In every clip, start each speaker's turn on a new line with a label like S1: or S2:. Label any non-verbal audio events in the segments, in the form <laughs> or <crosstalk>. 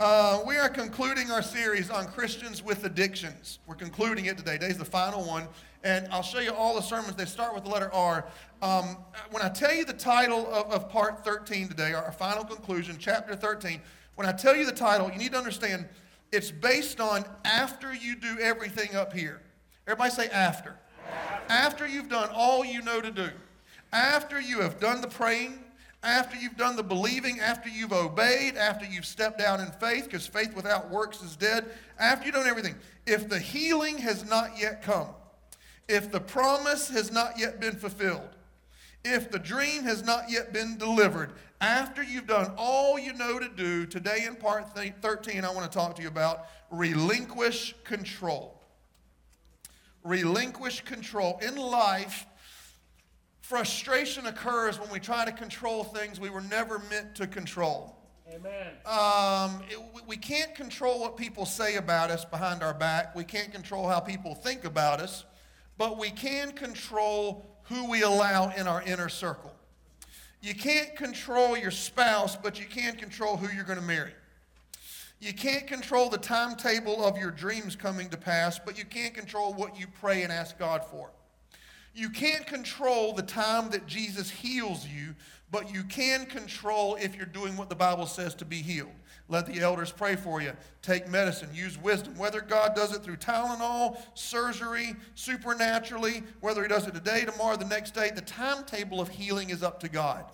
S1: Uh, we are concluding our series on Christians with addictions. We're concluding it today. Today's the final one. And I'll show you all the sermons. They start with the letter R. Um, when I tell you the title of, of part 13 today, our final conclusion, chapter 13, when I tell you the title, you need to understand it's based on after you do everything up here. Everybody say after. After, after you've done all you know to do. After you have done the praying, after you've done the believing, after you've obeyed, after you've stepped down in faith, because faith without works is dead, after you've done everything, if the healing has not yet come, if the promise has not yet been fulfilled, if the dream has not yet been delivered, after you've done all you know to do, today in part 13, I want to talk to you about relinquish control. Relinquish control. In life, frustration occurs when we try to control things we were never meant to control.
S2: Amen.
S1: Um, it, we can't control what people say about us behind our back. We can't control how people think about us, but we can control who we allow in our inner circle. You can't control your spouse, but you can control who you're going to marry. You can't control the timetable of your dreams coming to pass, but you can't control what you pray and ask God for. You can't control the time that Jesus heals you, but you can control if you're doing what the Bible says to be healed. Let the elders pray for you. Take medicine. Use wisdom. Whether God does it through Tylenol, surgery, supernaturally, whether He does it today, tomorrow, the next day, the timetable of healing is up to God.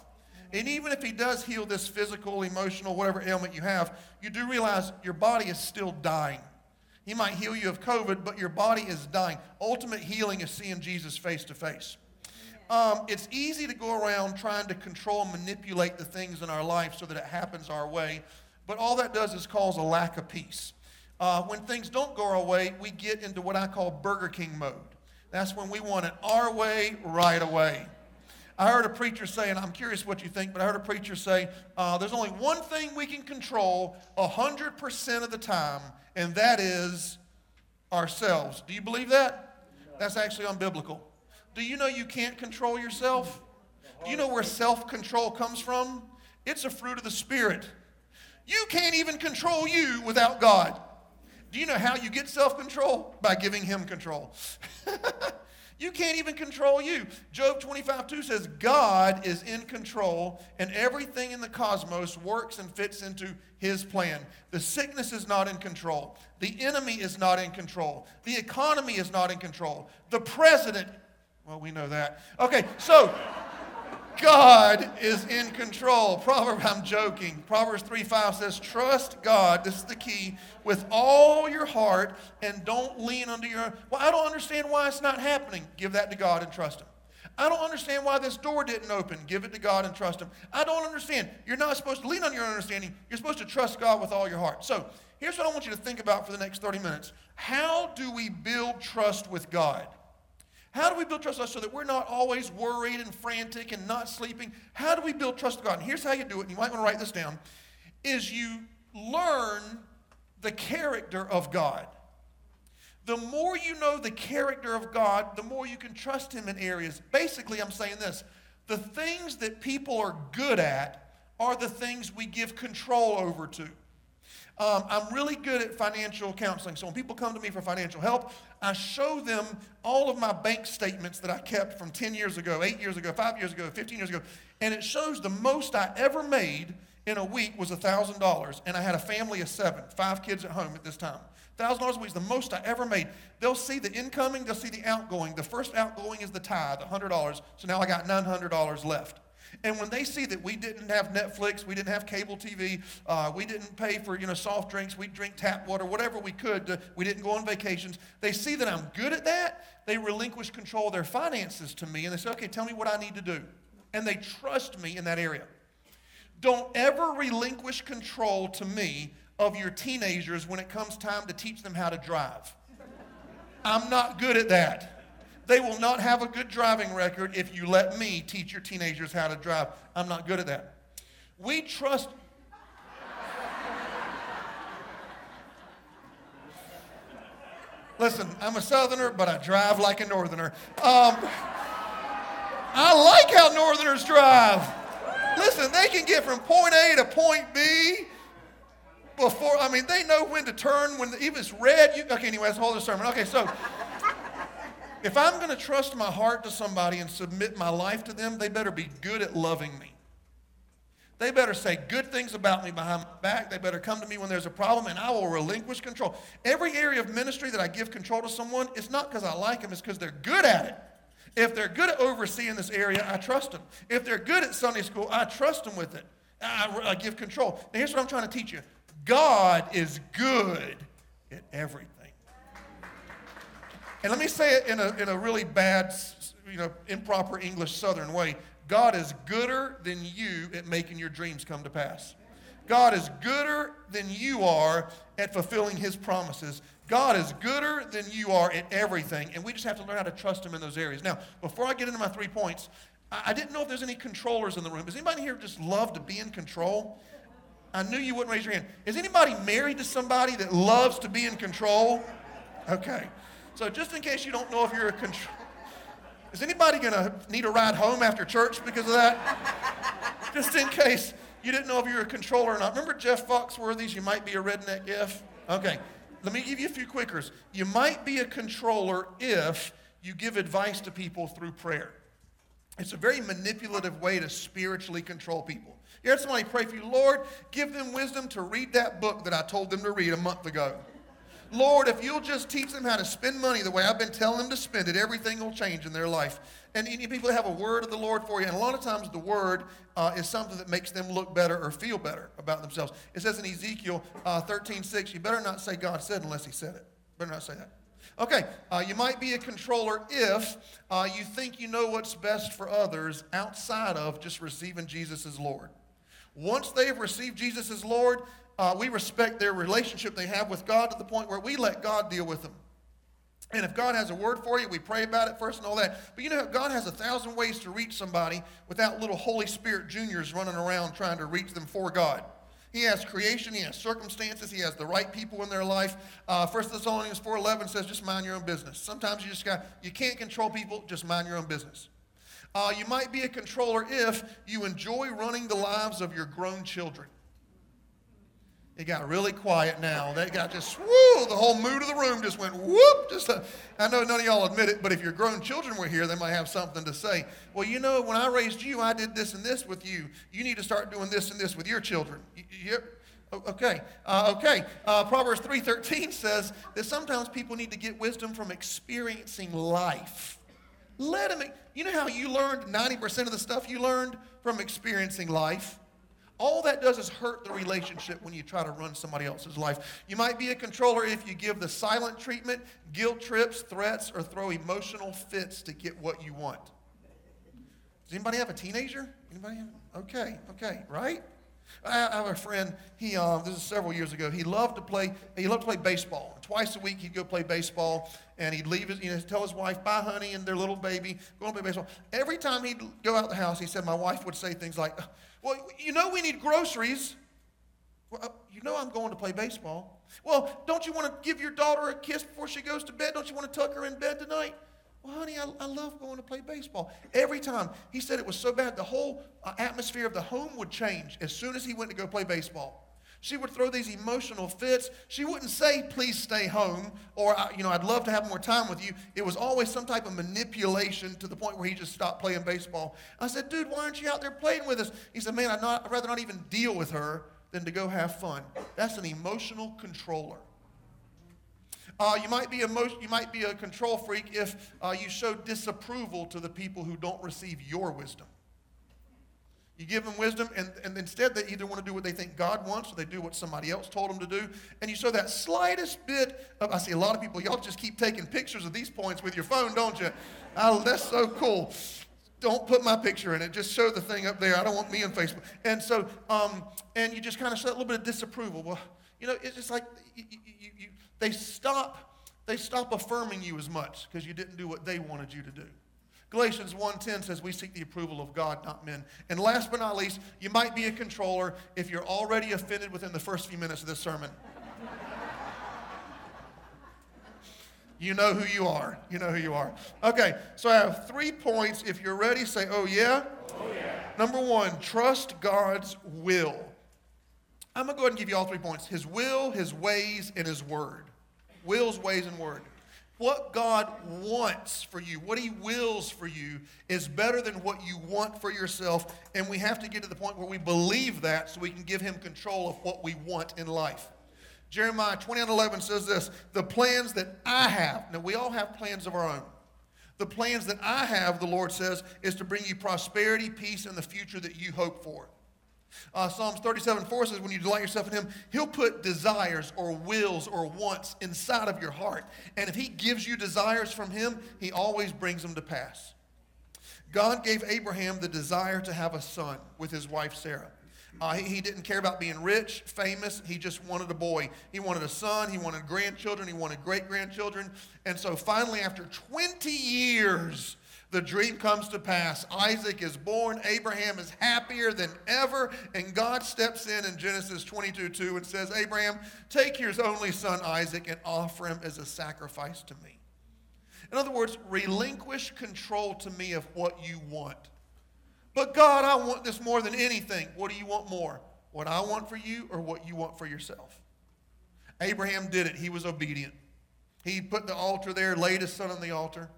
S1: And even if He does heal this physical, emotional, whatever ailment you have, you do realize your body is still dying. He might heal you of COVID, but your body is dying. Ultimate healing is seeing Jesus face to face. Um, it's easy to go around trying to control and manipulate the things in our life so that it happens our way, but all that does is cause a lack of peace. Uh, when things don't go our way, we get into what I call Burger King mode. That's when we want it our way, right away. I heard a preacher say, and I'm curious what you think, but I heard a preacher say, uh, there's only one thing we can control 100% of the time, and that is ourselves. Do you believe that? That's actually unbiblical. Do you know you can't control yourself? Do you know where self control comes from? It's a fruit of the Spirit. You can't even control you without God. Do you know how you get self control? By giving Him control. <laughs> You can't even control you. Job 25 2 says, God is in control, and everything in the cosmos works and fits into his plan. The sickness is not in control. The enemy is not in control. The economy is not in control. The president, well, we know that. Okay, so God is in control. Proverb, I'm joking. Proverbs 3 5 says, Trust God, this is the key, with all your heart and don't lean under your. Well, I don't understand why it's not happening. Give that to God and trust Him. I don't understand why this door didn't open. Give it to God and trust Him. I don't understand. You're not supposed to lean on your understanding. You're supposed to trust God with all your heart. So here's what I want you to think about for the next 30 minutes. How do we build trust with God? How do we build trust so that we're not always worried and frantic and not sleeping? How do we build trust with God? And here's how you do it, and you might want to write this down, is you learn the character of God. The more you know the character of God, the more you can trust Him in areas. Basically, I'm saying this the things that people are good at are the things we give control over to. Um, I'm really good at financial counseling. So when people come to me for financial help, I show them all of my bank statements that I kept from 10 years ago, 8 years ago, 5 years ago, 15 years ago. And it shows the most I ever made in a week was $1,000. And I had a family of seven, five kids at home at this time. $1,000 a week is the most I ever made. They'll see the incoming, they'll see the outgoing. The first outgoing is the tithe, $100. So now I got $900 left. And when they see that we didn't have Netflix, we didn't have cable TV, uh, we didn't pay for you know soft drinks, we drink tap water, whatever we could, to, we didn't go on vacations. They see that I'm good at that. They relinquish control of their finances to me, and they say, "Okay, tell me what I need to do," and they trust me in that area. Don't ever relinquish control to me of your teenagers when it comes time to teach them how to drive. I'm not good at that. They will not have a good driving record if you let me teach your teenagers how to drive. I'm not good at that. We trust. Listen, I'm a southerner, but I drive like a northerner. Um, I like how northerners drive. Listen, they can get from point A to point B before, I mean, they know when to turn, when the, even it's red. You, okay, anyway, that's a whole other sermon. Okay, so if I'm going to trust my heart to somebody and submit my life to them, they better be good at loving me. They better say good things about me behind my back. They better come to me when there's a problem, and I will relinquish control. Every area of ministry that I give control to someone, it's not because I like them, it's because they're good at it. If they're good at overseeing this area, I trust them. If they're good at Sunday school, I trust them with it. I, I give control. Now, here's what I'm trying to teach you God is good at everything. And let me say it in a, in a really bad, you know, improper English Southern way. God is gooder than you at making your dreams come to pass. God is gooder than you are at fulfilling his promises. God is gooder than you are at everything, and we just have to learn how to trust him in those areas. Now, before I get into my three points, I didn't know if there's any controllers in the room. Does anybody here just love to be in control? I knew you wouldn't raise your hand. Is anybody married to somebody that loves to be in control? Okay. So just in case you don't know if you're a control, is anybody to need a ride home after church because of that? <laughs> just in case you didn't know if you were a controller or not. Remember Jeff Foxworthy's You Might Be a Redneck If? Okay. Let me give you a few quickers. You might be a controller if you give advice to people through prayer. It's a very manipulative way to spiritually control people. You heard somebody pray for you, Lord, give them wisdom to read that book that I told them to read a month ago. Lord, if you'll just teach them how to spend money the way I've been telling them to spend it, everything will change in their life. And any people have a word of the Lord for you. And a lot of times the word uh, is something that makes them look better or feel better about themselves. It says in Ezekiel uh, 13 6, you better not say God said unless he said it. Better not say that. Okay, uh, you might be a controller if uh, you think you know what's best for others outside of just receiving Jesus as Lord. Once they've received Jesus as Lord, uh, we respect their relationship they have with God to the point where we let God deal with them. And if God has a word for you, we pray about it first and all that. But you know, God has a thousand ways to reach somebody without little Holy Spirit juniors running around trying to reach them for God. He has creation, he has circumstances, he has the right people in their life. Uh, 1 Thessalonians 4.11 says, just mind your own business. Sometimes you just got, you can't control people, just mind your own business. Uh, you might be a controller if you enjoy running the lives of your grown children. It got really quiet now. That got just, whoo, the whole mood of the room just went whoop. Just a, I know none of y'all admit it, but if your grown children were here, they might have something to say. Well, you know, when I raised you, I did this and this with you. You need to start doing this and this with your children. You, okay, uh, okay. Uh, Proverbs 3.13 says that sometimes people need to get wisdom from experiencing life. Let them, you know how you learned 90% of the stuff you learned from experiencing life? All that does is hurt the relationship when you try to run somebody else's life. You might be a controller if you give the silent treatment, guilt trips, threats, or throw emotional fits to get what you want. Does anybody have a teenager? Anybody? Have? Okay, okay, right? I have a friend. He um, this is several years ago. He loved to play. He loved to play baseball. Twice a week he'd go play baseball, and he'd leave his, you know, tell his wife, "Bye, honey," and their little baby, go and play baseball. Every time he'd go out the house, he said, my wife would say things like, well, you know we need groceries. Well, uh, you know I'm going to play baseball. Well, don't you want to give your daughter a kiss before she goes to bed? Don't you want to tuck her in bed tonight? Well, honey, I, I love going to play baseball. Every time. He said it was so bad, the whole uh, atmosphere of the home would change as soon as he went to go play baseball. She would throw these emotional fits. She wouldn't say, please stay home, or, you know, I'd love to have more time with you. It was always some type of manipulation to the point where he just stopped playing baseball. I said, dude, why aren't you out there playing with us? He said, man, I'd, not, I'd rather not even deal with her than to go have fun. That's an emotional controller. Uh, you, might be emo- you might be a control freak if uh, you show disapproval to the people who don't receive your wisdom. You give them wisdom, and, and instead they either want to do what they think God wants or they do what somebody else told them to do. And you show that slightest bit of, I see a lot of people, y'all just keep taking pictures of these points with your phone, don't you? Oh, that's so cool. Don't put my picture in it. Just show the thing up there. I don't want me on Facebook. And so, um, and you just kind of show that little bit of disapproval. Well, you know, it's just like you, you, you, they stop, they stop affirming you as much because you didn't do what they wanted you to do. Galatians 1:10 says we seek the approval of God, not men. And last but not least, you might be a controller if you're already offended within the first few minutes of this sermon. you know who you are. You know who you are. Okay, so I have three points. If you're ready, say, oh yeah.
S2: Oh yeah.
S1: Number one, trust God's will. I'm going to go ahead and give you all three points His will, His ways, and His word. Wills, ways, and word. What God wants for you, what He wills for you, is better than what you want for yourself. And we have to get to the point where we believe that so we can give Him control of what we want in life. Jeremiah 29 11 says this The plans that I have, now we all have plans of our own. The plans that I have, the Lord says, is to bring you prosperity, peace, and the future that you hope for. Uh, Psalms 37 4 says, When you delight yourself in Him, He'll put desires or wills or wants inside of your heart. And if He gives you desires from Him, He always brings them to pass. God gave Abraham the desire to have a son with his wife Sarah. Uh, he, he, didn't care about being rich, famous. He just wanted a boy. He wanted a son. He wanted grandchildren. He wanted great grandchildren. And so finally, after 20 years, the dream comes to pass. Isaac is born. Abraham is happier than ever. And God steps in in Genesis 22 2 and says, Abraham, take your only son Isaac and offer him as a sacrifice to me. In other words, relinquish control to me of what you want. But God, I want this more than anything. What do you want more? What I want for you or what you want for yourself? Abraham did it. He was obedient. He put the altar there, laid his son on the altar.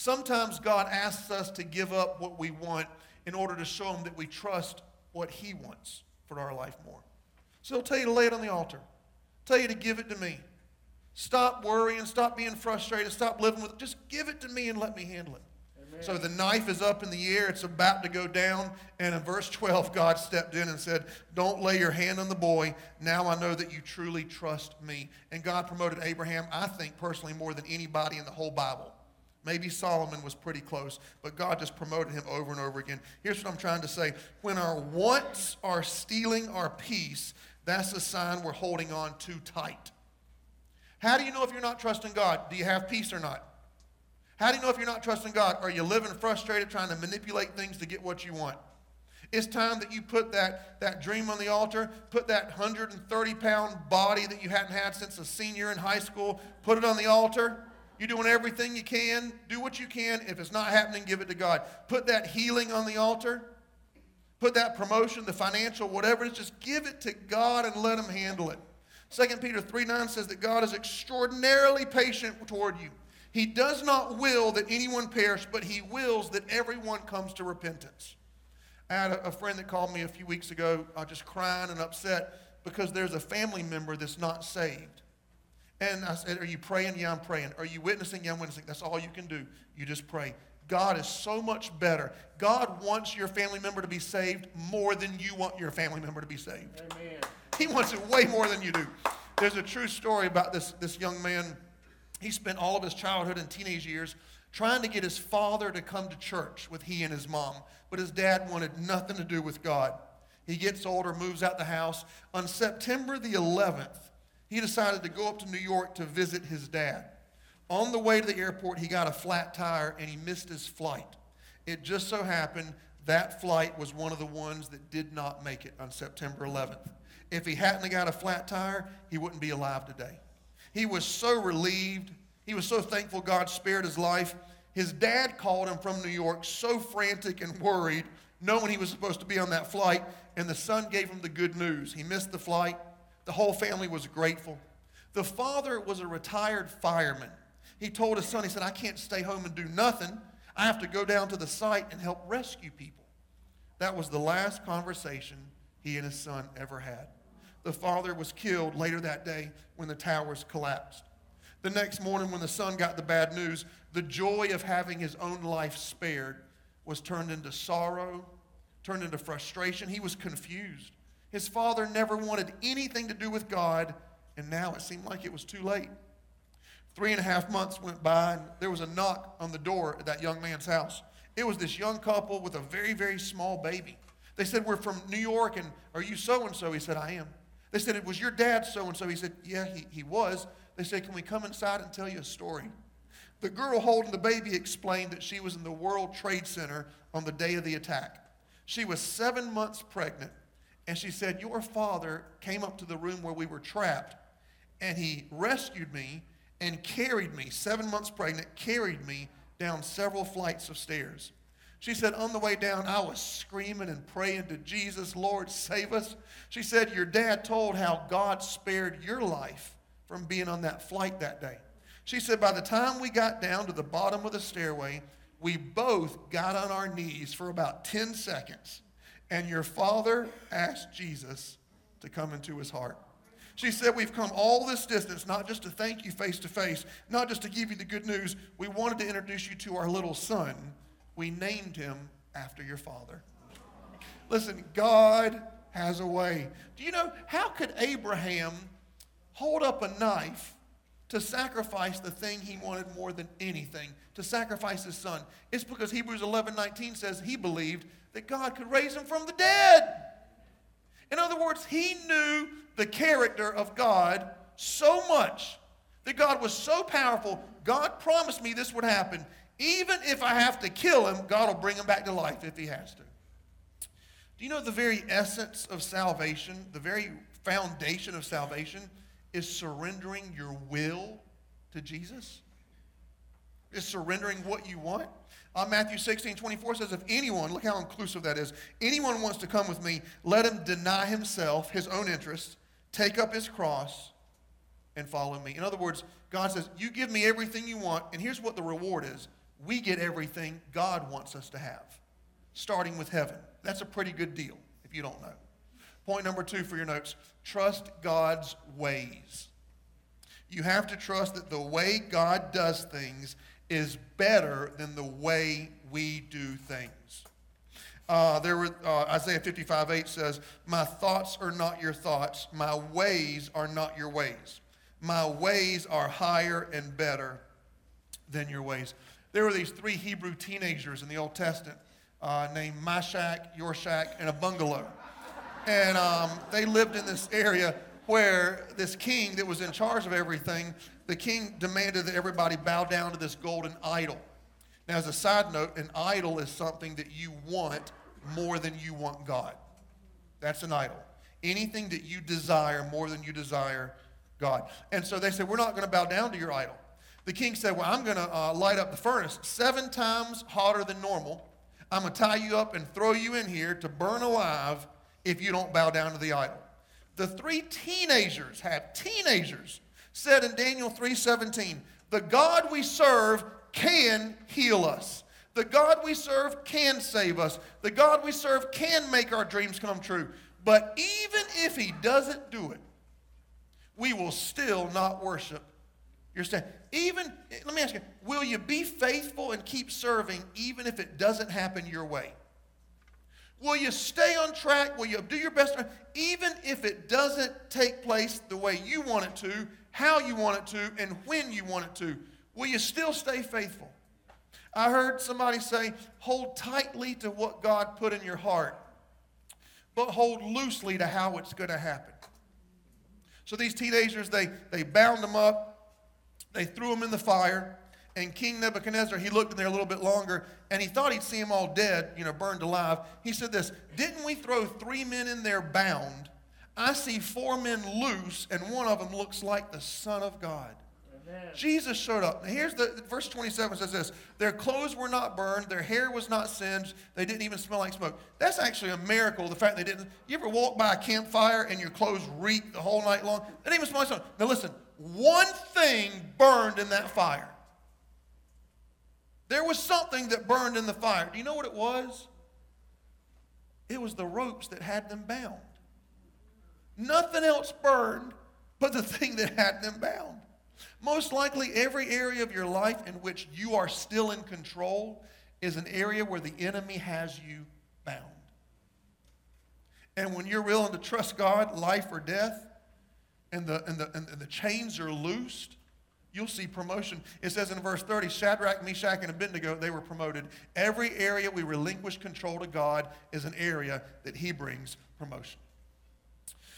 S1: Sometimes God asks us to give up what we want in order to show him that we trust what he wants for our life more. So he'll tell you to lay it on the altar, tell you to give it to me. Stop worrying, stop being frustrated, stop living with it. Just give it to me and let me handle it. Amen. So the knife is up in the air, it's about to go down. And in verse 12, God stepped in and said, Don't lay your hand on the boy. Now I know that you truly trust me. And God promoted Abraham, I think personally, more than anybody in the whole Bible. Maybe Solomon was pretty close, but God just promoted him over and over again. Here's what I'm trying to say when our wants are stealing our peace, that's a sign we're holding on too tight. How do you know if you're not trusting God? Do you have peace or not? How do you know if you're not trusting God? Are you living frustrated, trying to manipulate things to get what you want? It's time that you put that, that dream on the altar, put that 130 pound body that you hadn't had since a senior in high school, put it on the altar. You're doing everything you can. Do what you can. If it's not happening, give it to God. Put that healing on the altar. Put that promotion, the financial, whatever it is, just give it to God and let Him handle it. 2 Peter 3 9 says that God is extraordinarily patient toward you. He does not will that anyone perish, but he wills that everyone comes to repentance. I had a, a friend that called me a few weeks ago, uh, just crying and upset because there's a family member that's not saved. And I said, Are you praying? Yeah, I'm praying. Are you witnessing? Yeah, I'm witnessing. That's all you can do. You just pray. God is so much better. God wants your family member to be saved more than you want your family member to be saved. Amen. He wants it way more than you do. There's a true story about this, this young man he spent all of his childhood and teenage years trying to get his father to come to church with he and his mom, but his dad wanted nothing to do with God. He gets older, moves out the house. On September the 11th, he decided to go up to New York to visit his dad. On the way to the airport, he got a flat tire and he missed his flight. It just so happened that flight was one of the ones that did not make it on September 11th. If he hadn't got a flat tire, he wouldn't be alive today. He was so relieved. He was so thankful God spared his life. His dad called him from New York, so frantic and worried, knowing he was supposed to be on that flight, and the son gave him the good news. He missed the flight. The whole family was grateful. The father was a retired fireman. He told his son, he said, I can't stay home and do nothing. I have to go down to the site and help rescue people. That was the last conversation he and his son ever had the father was killed later that day when the towers collapsed. The next morning, when the son got the bad news, the joy of having his own life spared was turned into sorrow, turned into frustration. He was confused. His father never wanted anything to do with God, and now it seemed like it was too late. Three and a half months went by, and there was a knock on the door at that young man's house. It was this young couple with a very, very small baby. They said, We're from New York, and are you so and so? He said, I am. They said, It was your dad so and so. He said, Yeah, he, he was. They said, Can we come inside and tell you a story? The girl holding the baby explained that she was in the World Trade Center on the day of the attack. She was seven months pregnant, and she said, Your father came up to the room where we were trapped, and he rescued me and carried me, seven months pregnant, carried me down several flights of stairs. She said, On the way down, I was screaming and praying to Jesus, Lord, save us. She said, Your dad told how God spared your life from being on that flight that day. She said, By the time we got down to the bottom of the stairway, we both got on our knees for about 10 seconds, and your father asked Jesus to come into his heart. She said, We've come all this distance, not just to thank you face to face, not just to give you the good news. We wanted to introduce you to our little son we named him after your father. Listen, God has a way. Do you know how could Abraham hold up a knife to sacrifice the thing he wanted more than anything, to sacrifice his son? It's because Hebrews 11 19 says he believed that God could raise him from the dead. In other words, he knew the character of God so much that God was so powerful. God promised me this would happen. Even if I have to kill him, God will bring him back to life if he has to. Do you know the very essence of salvation, the very foundation of salvation, is surrendering your will to Jesus? Is surrendering what you want? Uh, Matthew 16, 24 says, If anyone, look how inclusive that is, anyone wants to come with me, let him deny himself, his own interest, take up his cross, and follow me. In other words, God says, You give me everything you want, and here's what the reward is we get everything God wants us to have, starting with heaven. That's a pretty good deal if you don't know. Point number two for your notes trust God's ways. You have to trust that the way God does things is better than the way we do things. Uh, there were, uh, Isaiah 55 8 says, My thoughts are not your thoughts, my ways are not your ways. My ways are higher and better than your ways. There were these three Hebrew teenagers in the Old Testament uh, named Mashak, Yorshak, and a bungalow. And um, they lived in this area where this king that was in charge of everything, the king demanded that everybody bow down to this golden idol. Now, as a side note, an idol is something that you want more than you want God. That's an idol. Anything that you desire more than you desire God. And so they said, We're not going to bow down to your idol. The king said, Well, I'm going to uh, light up the furnace seven times hotter than normal. I'm going to tie you up and throw you in here to burn alive if you don't bow down to the idol. The three teenagers have teenagers said in Daniel 3:17, "The God we serve can heal us. The God we serve can save us. The God we serve can make our dreams come true. But even if he doesn't do it, we will still not worship you're saying, even, let me ask you, will you be faithful and keep serving even if it doesn't happen your way? Will you stay on track? Will you do your best? Even if it doesn't take place the way you want it to, how you want it to, and when you want it to, will you still stay faithful? I heard somebody say, hold tightly to what God put in your heart, but hold loosely to how it's going to happen. So these teenagers, they, they bound them up, they threw them in the fire. And King Nebuchadnezzar, he looked in there a little bit longer and he thought he'd see them all dead, you know, burned alive. He said this Didn't we throw three men in there bound? I see four men loose, and one of them looks like the Son of God. Amen. Jesus showed up. Now here's the verse 27 says this Their clothes were not burned, their hair was not singed, they didn't even smell like smoke. That's actually a miracle, the fact they didn't. You ever walk by a campfire and your clothes reek the whole night long? They didn't even smell like smoke. Now listen, one thing burned in that fire. There was something that burned in the fire. Do you know what it was? It was the ropes that had them bound. Nothing else burned but the <laughs> thing that had them bound. Most likely, every area of your life in which you are still in control is an area where the enemy has you bound. And when you're willing to trust God, life or death, and the, and the, and the chains are loosed, you'll see promotion. It says in verse 30 Shadrach, Meshach, and Abednego, they were promoted. Every area we relinquish control to God is an area that He brings promotion.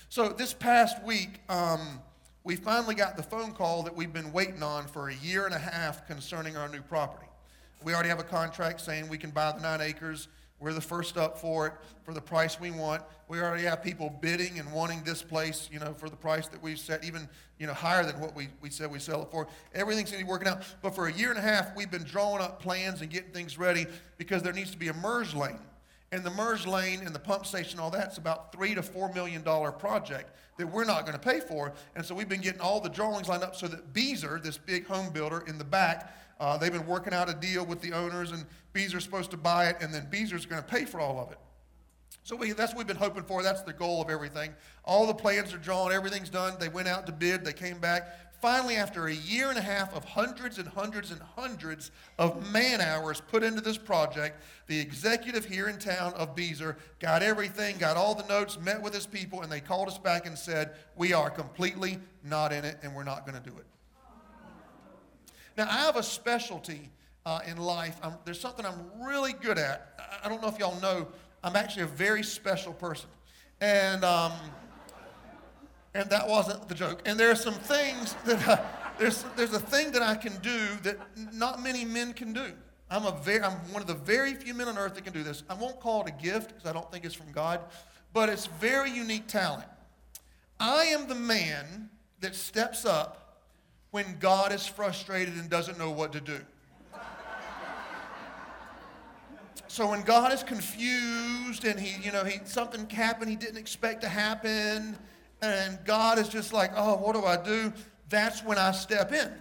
S1: So this past week, um, we finally got the phone call that we've been waiting on for a year and a half concerning our new property. We already have a contract saying we can buy the nine acres. We're the first up for it for the price we want. We already have people bidding and wanting this place, you know, for the price that we've set, even, you know, higher than what we, we said we sell it for. Everything's going to be working out. But for a year and a half, we've been drawing up plans and getting things ready because there needs to be a merge lane. And the merge lane and the pump station, all that's about three to four million dollar project that we're not going to pay for. And so we've been getting all the drawings lined up so that Beazer, this big home builder in the back, uh, they've been working out a deal with the owners, and Beazer's supposed to buy it, and then Beazer's going to pay for all of it. So we, that's what we've been hoping for. That's the goal of everything. All the plans are drawn, everything's done. They went out to bid, they came back. Finally, after a year and a half of hundreds and hundreds and hundreds of man hours put into this project, the executive here in town of Beazer got everything, got all the notes, met with his people, and they called us back and said, We are completely not in it, and we're not going to do it. Now, I have a specialty uh, in life. I'm, there's something I'm really good at. I, I, don't know if y'all know, I'm actually a very special person. And, um, and that wasn't the joke. And there are some things that, uh, there's, there's a thing that I can do that not many men can do. I'm, a very, I'm one of the very few men on earth that can do this. I won't call it a gift because I don't think it's from God, but it's very unique talent. I am the man that steps up when God is frustrated and doesn't know what to do. So when God is confused and he, you know, he something happened he didn't expect to happen, and God is just like, oh, what do I do? That's when I step in.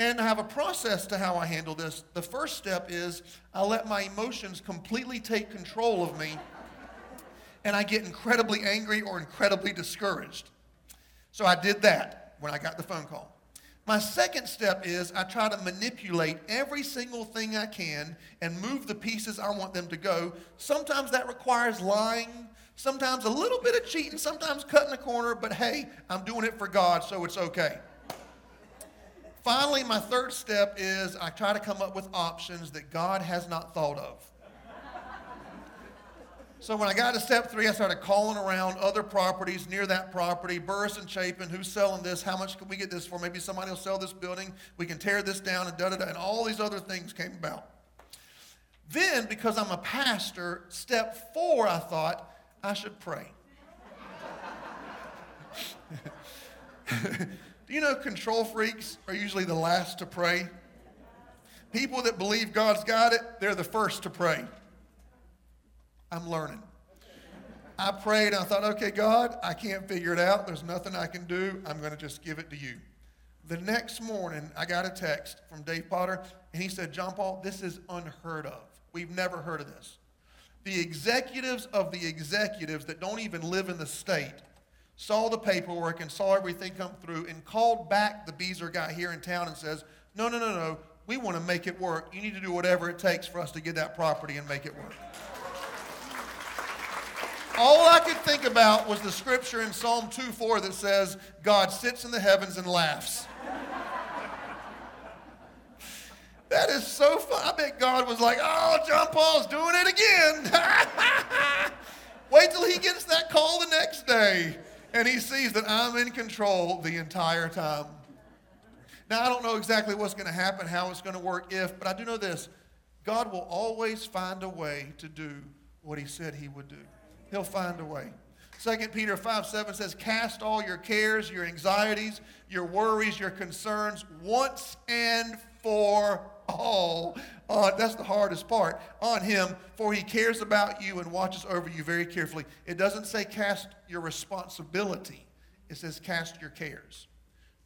S1: And I have a process to how I handle this. The first step is I let my emotions completely take control of me, and I get incredibly angry or incredibly discouraged. So I did that when I got the phone call. My second step is I try to manipulate every single thing I can and move the pieces I want them to go. Sometimes that requires lying, sometimes a little bit of cheating, sometimes cutting a corner, but hey, I'm doing it for God, so it's okay. Finally, my third step is I try to come up with options that God has not thought of. So when I got to step three, I started calling around other properties near that property, Burris and Chapin, who's selling this? How much can we get this for? Maybe somebody will sell this building. We can tear this down and da da da. And all these other things came about. Then, because I'm a pastor, step four, I thought I should pray. <laughs> Do you know control freaks are usually the last to pray? People that believe God's got it, they're the first to pray. I'm learning. I prayed I thought, okay, God, I can't figure it out. There's nothing I can do. I'm going to just give it to you. The next morning, I got a text from Dave Potter, and he said, John Paul, this is unheard of. We've never heard of this. The executives of the executives that don't even live in the state saw the paperwork and saw everything come through and called back the Beazer guy here in town and says, no, no, no, no, we want to make it work. You need to do whatever it takes for us to get that property and make it work all I could think about was the scripture in Psalm 2 4 that says, God sits in the heavens and laughs. <laughs> that is so fun. I bet God was like, oh, John Paul's doing it again. <laughs> Wait till he gets that call the next day and he sees that I'm in control the entire time. Now, I don't know exactly what's going to happen, how it's going to work, if, but I do know this God will always find a way to do what he said he would do. He'll find a way. 2 Peter 5 7 says, Cast all your cares, your anxieties, your worries, your concerns once and for all. Uh, that's the hardest part on him, for he cares about you and watches over you very carefully. It doesn't say cast your responsibility, it says cast your cares.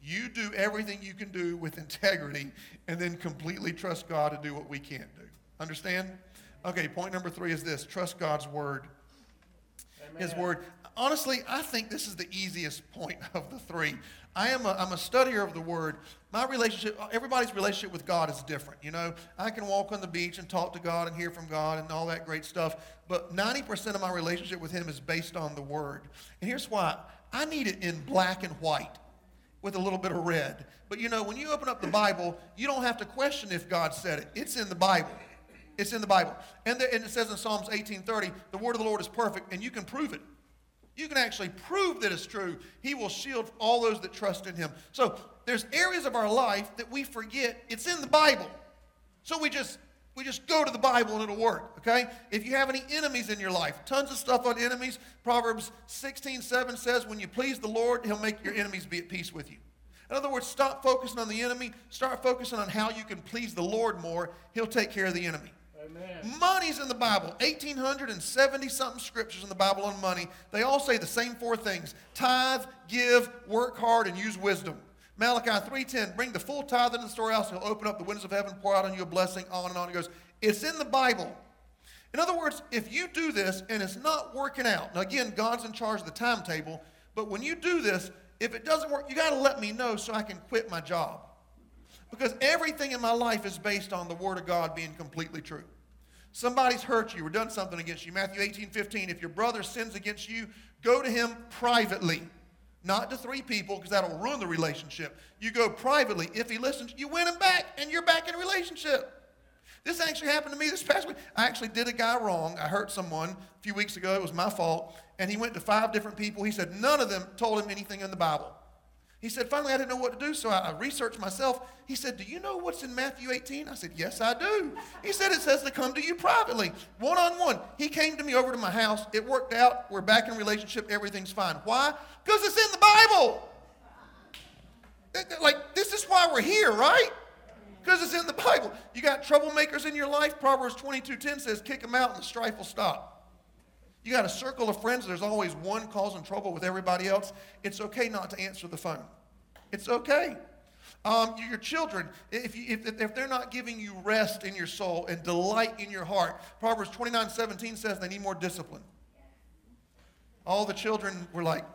S1: You do everything you can do with integrity and then completely trust God to do what we can't do. Understand? Okay, point number three is this trust God's word his word. Honestly, I think this is the easiest point of the three. I am a, I'm a studier of the word. My relationship, everybody's relationship with God is different. You know, I can walk on the beach and talk to God and hear from God and all that great stuff, but 90% of my relationship with Him is based on the word. And here's why I need it in black and white with a little bit of red. But you know, when you open up the Bible, you don't have to question if God said it, it's in the Bible. It's in the Bible. And, the, and it says in Psalms 18:30, the word of the Lord is perfect, and you can prove it. You can actually prove that it's true. He will shield all those that trust in him. So there's areas of our life that we forget it's in the Bible. So we just we just go to the Bible and it'll work, okay? If you have any enemies in your life, tons of stuff on enemies. Proverbs 16, 7 says, When you please the Lord, he'll make your enemies be at peace with you. In other words, stop focusing on the enemy, start focusing on how you can please the Lord more. He'll take care of the enemy. Money's in the Bible. 1,870 something scriptures in the Bible on money. They all say the same four things tithe, give, work hard, and use wisdom. Malachi 3.10, bring the full tithe into the storehouse, he'll open up the windows of heaven, pour out on you a blessing, on and on. He goes, it's in the Bible. In other words, if you do this and it's not working out, now again, God's in charge of the timetable, but when you do this, if it doesn't work, you got to let me know so I can quit my job. Because everything in my life is based on the Word of God being completely true. Somebody's hurt you or done something against you. Matthew 18, 15. If your brother sins against you, go to him privately not to three people, because that'll ruin the relationship. You go privately. If he listens, you win him back, and you're back in a relationship. This actually happened to me this past week. I actually did a guy wrong. I hurt someone a few weeks ago. It was my fault. And he went to five different people. He said none of them told him anything in the Bible. He said, finally, I didn't know what to do, so I, researched myself. He said, Do you know what's in Matthew 18? I said, Yes, I do. He said, It says to come to you privately, one on one. He came to me over to my house. It worked out. We're back in relationship. Everything's fine. Why? Because it's in the Bible. Like, this is why we're here, right? Because it's in the Bible. You got troublemakers in your life. Proverbs 22:10 says, Kick them out and the strife will stop. You got a circle of friends, there's always one causing trouble with everybody else. It's okay not to answer the phone. It's okay. Um, your children, if, you, if, if, they're not giving you rest in your soul and delight in your heart, Proverbs 29 17 says they need more discipline. All the children were like,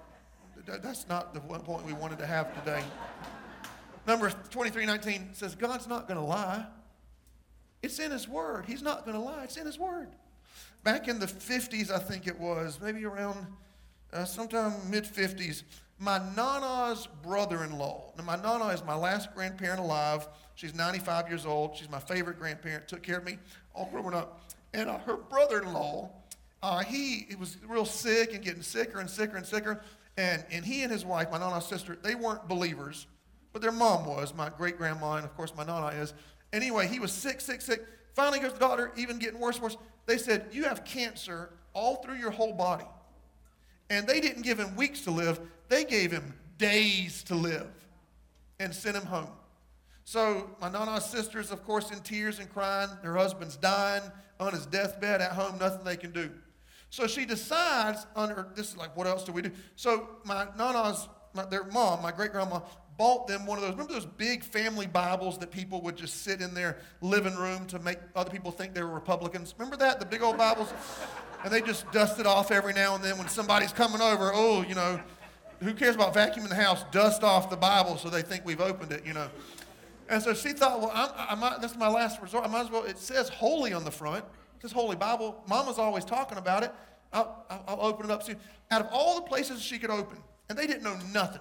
S1: that's not the one point we wanted to have today. <laughs> Number 23 19 says, God's not going to lie. It's in His Word. He's not going to lie. It's in His Word back in the 50s, I think it was, maybe around uh, sometime mid 50s, my Nana's brother in law. Now, my Nana is my last grandparent alive. She's 95 years old. She's my favorite grandparent, took care of me all growing up. And uh, her brother in law, uh, he, he was real sick and getting sicker and sicker and sicker. And, and he and his wife, my Nana's sister, they weren't believers, but their mom was, my great grandma, and of course my Nana is. Anyway, he was sick, sick, sick. Finally goes to the doctor, even getting worse worse. They said, You have cancer all through your whole body. And they didn't give him weeks to live, they gave him days to live and sent him home. So my Nana's sister's, of course, in tears and crying. Her husband's dying on his deathbed at home, nothing they can do. So she decides, under this is like, what else do we do? So my Nana's, my, their mom, my great grandma, bought them one of those. Remember those big family Bibles that people would just sit in their living room to make other people think they were Republicans? Remember that? The big old Bibles? And they just dust it off every now and then when somebody's coming over. Oh, you know, who cares about vacuuming the house? Dust off the Bible so they think we've opened it, you know. And so she thought, well, I'm, I might, this is my last resort. I might as well, it says holy on the front. It says Holy Bible. Mama's always talking about it. I'll, I'll open it up soon. Out of all the places she could open, and they didn't know nothing.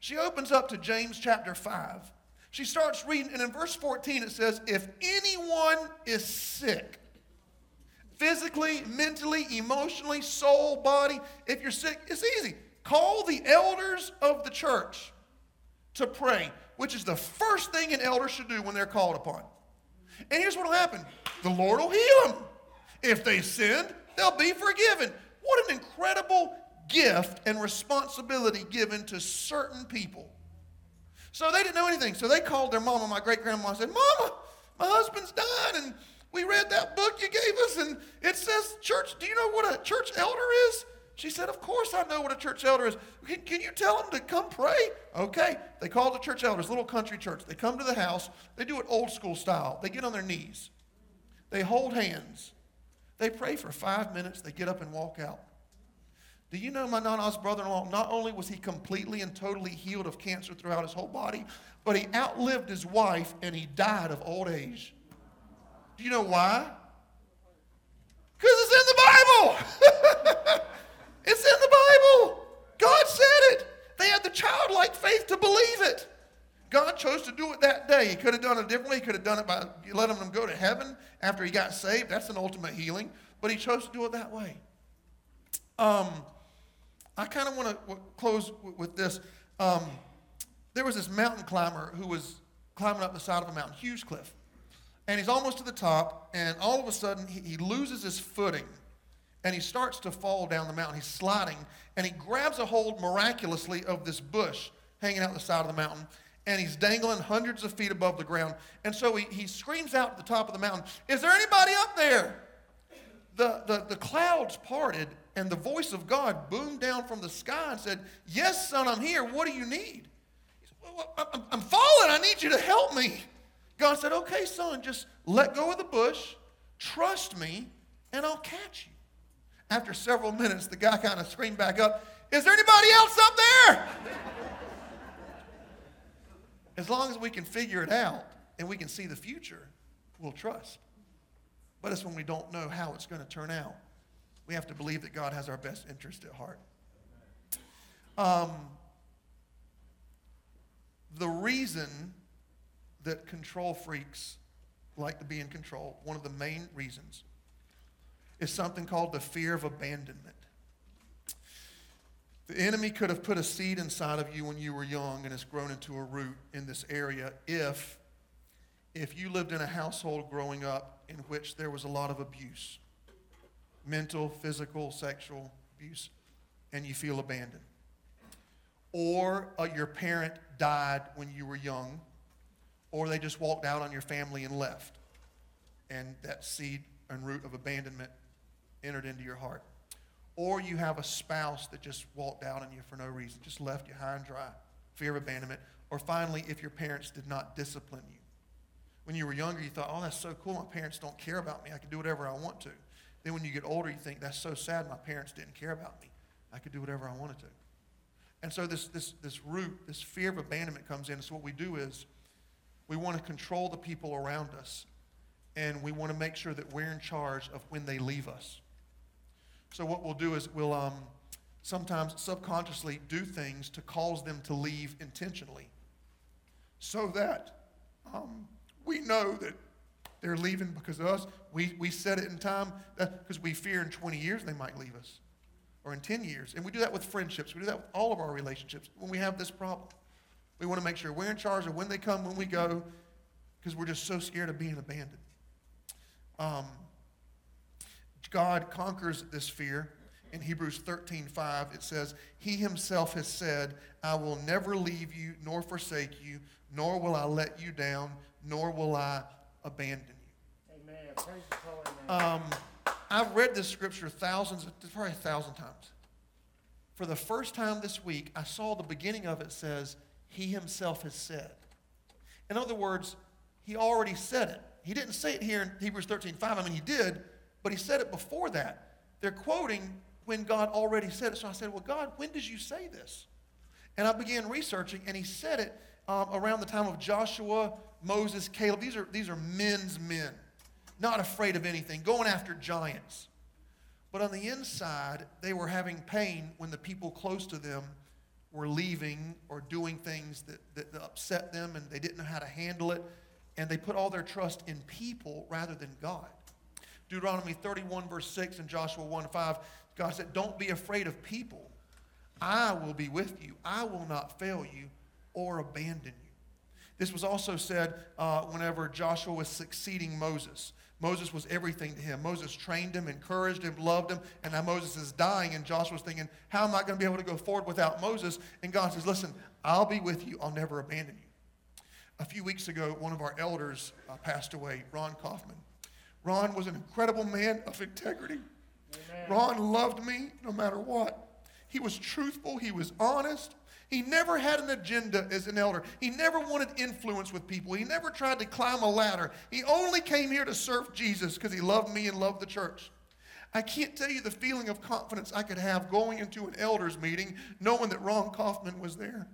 S1: She opens up to James chapter 5. She starts reading, and in verse 14 it says, If anyone is sick, physically, mentally, emotionally, soul, body, if you're sick, it's easy. Call the elders of the church to pray, which is the first thing an elder should do when they're called upon. And here's what will happen the Lord will heal them. If they sinned, they'll be forgiven. What an incredible gift and responsibility given to certain people. So they didn't know anything. So they called their mama, my great grandma, and said, Mama, my husband's died, and we read that book you gave us, and it says church. Do you know what a church elder is? She said, Of course I know what a church elder is. Can, can, you tell them to come pray? Okay. They called the church elders, little country church. They come to the house. They do it old school style. They get on their knees. They hold hands. They pray for five minutes. They get up and walk out. Do you know my Nana's brother in law? Not only was he completely and totally healed of cancer throughout his whole body, but he outlived his wife and he died of old age. Do you know why? Because it's in the Bible. <laughs> it's in the Bible. God said it. They had the childlike faith to believe it. God chose to do it that day. He could have done it differently. He could have done it by letting him go to heaven after he got saved. That's an ultimate healing. But he chose to do it that way. Um, I kind of want to close with this. Um, there was this mountain climber who was climbing up the side of a mountain, huge cliff. and he's almost to the top, and all of a sudden he, he loses his footing and he starts to fall down the mountain. He's sliding, and he grabs a hold miraculously of this bush hanging out the side of the mountain, and he's dangling hundreds of feet above the ground. And so he, he screams out at the top of the mountain, Is there anybody up there? The, the, the clouds parted, and the voice of God boomed down from the sky and said, Yes, son, I'm here. What do you need? Said, well, I'm, I'm falling. I need you to help me. God said, Okay, son, just let go of the bush, trust me, and I'll catch you. After several minutes, the guy kind of screamed back up, Is there anybody else up there? as long as we can figure it out and we can see the future, we'll trust. But it's when we don't know how it's going to turn out. We have to believe that God has our best interest at heart. Um, the reason that control freaks like to be in control, one of the main reasons, is something called the fear of abandonment. The enemy could have put a seed inside of you when you were young and it's grown into a root in this area if, if you lived in a household growing up in which there was a lot of abuse mental, physical, sexual abuse, and you feel abandoned. Or uh, your parent died when you were young, or they just walked out on your family and left. And that seed and root of abandonment entered into your heart. Or you have a spouse that just walked out on you for no reason, just left you high and dry, fear of abandonment. Or finally, if your parents did not discipline you. When you were younger, you thought, oh, that's so cool. My parents don't care about me. I can do whatever I want to. Then when you get older, you think, that's so sad. My parents didn't care about me. I could do whatever I wanted to. And so this, this, this root, this fear of abandonment comes in. So what we do is we want to control the people around us. And we want to make sure that we're in charge of when they leave us. So what we'll do is we'll um, sometimes subconsciously do things to cause them to leave intentionally so that um, we know that they're leaving because of us. We, we set it in time because we fear in 20 years they might leave us or in 10 years. And we do that with friendships. We do that with all of our relationships when we have this problem. We want to make sure we're in charge of when they come, when we go, because we're just so scared of being abandoned. Um, God conquers this fear. In Hebrews 13, 5, it says, He himself has said, I will never leave you nor forsake you, nor will I let you down, nor will I abandon you. Amen. Praise the um, I've read this scripture thousands, probably a thousand times. For the first time this week, I saw the beginning of it says, He himself has said. In other words, He already said it. He didn't say it here in Hebrews 13, 5. I mean, He did, but he said it before that. They're quoting when God already said it. So I said, Well, God, when did you say this? And I began researching, and he said it um, around the time of Joshua, Moses, Caleb. These are, these are men's men, not afraid of anything, going after giants. But on the inside, they were having pain when the people close to them were leaving or doing things that, that, that upset them and they didn't know how to handle it. And they put all their trust in people rather than God. Deuteronomy 31, verse 6, and Joshua 1 5, God said, Don't be afraid of people. I will be with you. I will not fail you or abandon you. This was also said uh, whenever Joshua was succeeding Moses. Moses was everything to him. Moses trained him, encouraged him, loved him, and now Moses is dying, and Joshua's thinking, How am I going to be able to go forward without Moses? And God says, Listen, I'll be with you. I'll never abandon you. A few weeks ago, one of our elders uh, passed away, Ron Kaufman. Ron was an incredible man of integrity. Amen. Ron loved me no matter what. He was truthful, he was honest. He never had an agenda as an elder. He never wanted influence with people. He never tried to climb a ladder. He only came here to serve Jesus because he loved me and loved the church. I can't tell you the feeling of confidence I could have going into an elders meeting knowing that Ron Kaufman was there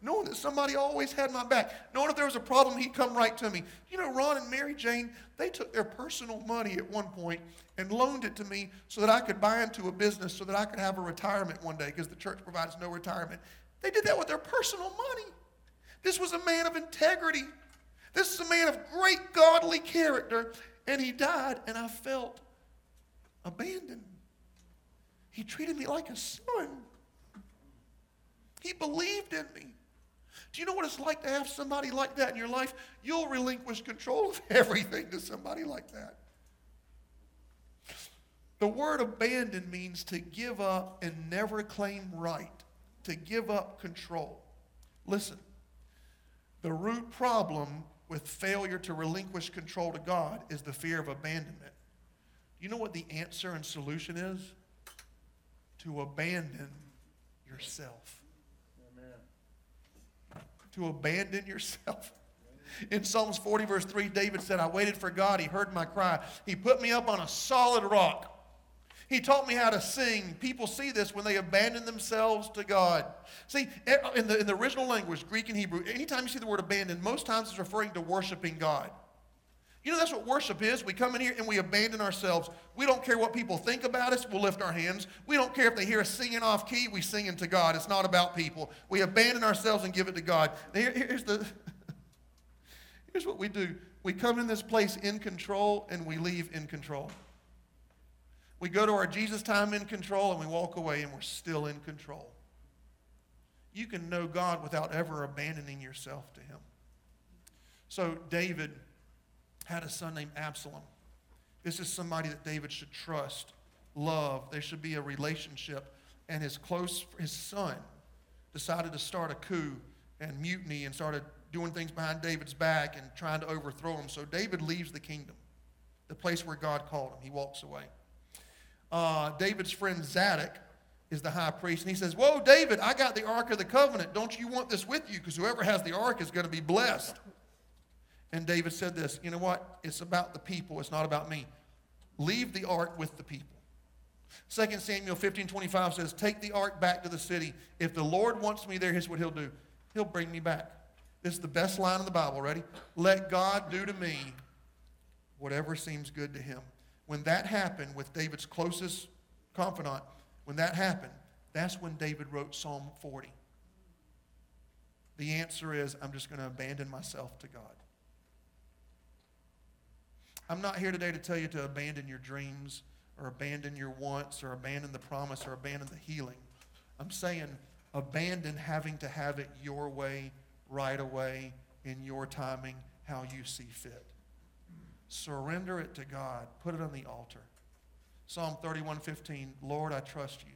S1: knowing that somebody always had my back, knowing if there was a problem, he'd come right to me. You know, Ron and Mary Jane, they took their personal money at one point and loaned it to me so that I could buy into a business so that I could have a retirement one day because the church provides no retirement. They did that with their personal money. This was a man of integrity. This is a man of great godly character. And he died, and I felt abandoned. He treated me like a son. He believed in me. Do you know what it's like to have somebody like that in your life? You'll relinquish control of <laughs> everything to somebody like that. The word abandon means to give up and never claim right, to give up control. Listen, the root problem with failure to relinquish control to God is the fear of abandonment. Do you know what the answer and solution is? To abandon yourself. To abandon yourself. <laughs> In Psalms 40, verse 3, David said, I waited for God. He heard my cry. He put me up on a solid rock. He taught me how to sing. People see this when they abandon themselves to God. See, in the, in the original language, Greek and Hebrew, anytime you see the word abandon, most times it's referring to worshiping God. You know, that's what worship is. We come in here and we abandon ourselves. We don't care what people think about us, we'll lift our hands. We don't care if they hear us singing off key, we sing into God. It's not about people. We abandon ourselves and give it to God. Here, here's, the, <laughs> here's what we do we come in this place in control and we leave in control. We go to our Jesus time in control and we walk away and we're still in control. You can know God without ever abandoning yourself to Him. So, David had a son named Absalom. This is somebody that David should trust, love. There should be a relationship. And his close, his son decided to start a coup and mutiny and started doing things behind David's back and trying to overthrow him. So David leaves the kingdom, the place where God called him. He walks away. Uh, David's friend Zadok is the high priest, and he says, Whoa, David, I got the Ark of the Covenant. Don't you want this with you? Because whoever has the Ark is going to be blessed. And David said this you know what? It's about the people, it's not about me. Leave the ark with the people. 2 Samuel 15 25 says, Take the ark back to the city. If the Lord wants me there, here's what he'll do He'll bring me back. This is the best line in the Bible. Ready? Let God do to me whatever seems good to him. When that happened with David's closest confidant, when that happened, that's when David wrote Psalm 40. The answer is I'm just going to abandon myself to God. I'm not here today to tell you to abandon your dreams or abandon your wants or abandon the promise or abandon the healing. I'm saying abandon having to have it your way, right away, in your timing, how you see fit. Surrender it to God. Put it on the altar. Psalm 31:15, Lord, I trust you.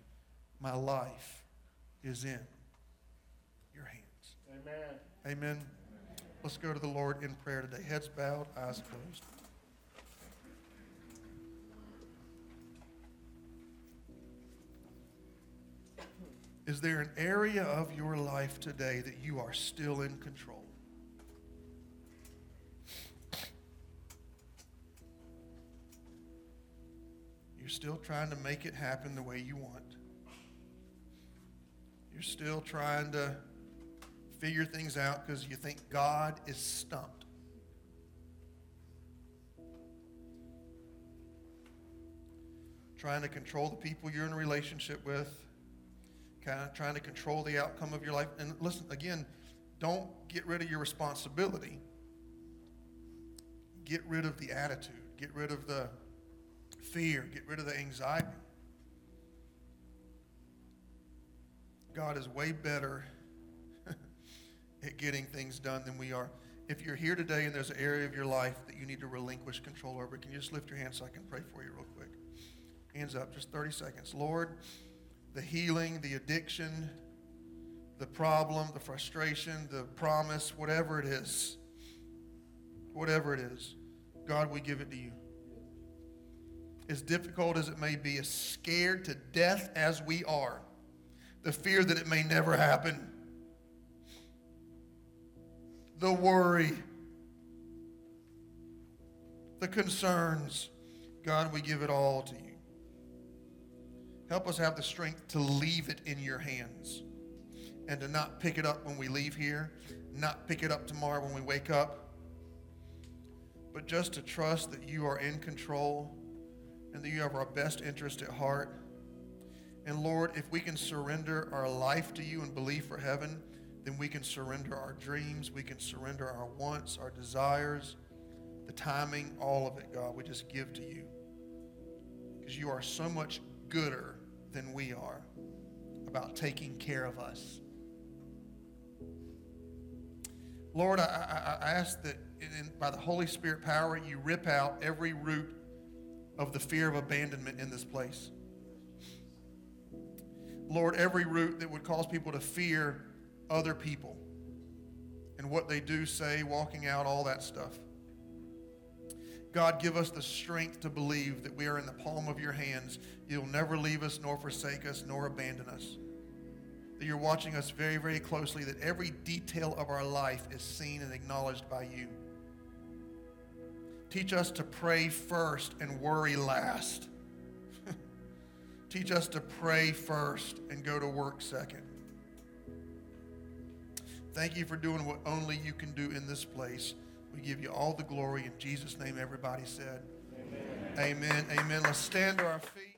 S1: My life is in your hands. Amen. Amen. Let's go to the Lord in prayer today. Heads bowed, eyes closed. Is there an area of your life today that you are still in control? You're still trying to make it happen the way you want. You're still trying to figure things out because you think God is stumped. Trying to control the people you're in a relationship with kind of trying to control the outcome of your life. And listen, again, don't get rid of your responsibility. Get rid of the attitude. Get rid of the fear. Get rid of the anxiety. God is way better <laughs> at getting things done than we are. If you're here today and there's an area of your life that you need to relinquish control over, can you just lift your hand so I can pray for you real quick? Hands up, just 30 seconds. Lord, the healing, the addiction, the problem, the frustration, the promise, whatever it is, whatever it is, God, we give it to you. As difficult as it may be, as scared to death as we are, the fear that it may never happen, the worry, the concerns, God, we give it all to you. Help us have the strength to leave it in your hands and to not pick it up when we leave here, not pick it up tomorrow when we wake up, but just to trust that you are in control and that you have our best interest at heart. And Lord, if we can surrender our life to you and believe for heaven, then we can surrender our dreams, we can surrender our wants, our desires, the timing, all of it, God. We just give to you. Because you are so much gooder than we are about taking care of us. Lord, I, I, I ask that in, by the Holy Spirit power, you rip out every root of the fear of abandonment in this place. Lord, every root that would cause people to fear other people and what they do, say, walking out, all that stuff. God, give us the strength to believe that we are in the palm of your hands. You'll never leave us, nor forsake us, nor abandon us. That you're watching us very, very closely, that every detail of our life is seen and acknowledged by you. Teach us to pray first and worry last. <laughs> Teach us to pray first and go to work second. Thank you for doing what only you can do in this place. We give you all the glory in Jesus' name, everybody said. Amen. Amen. Amen. Let's stand to our feet.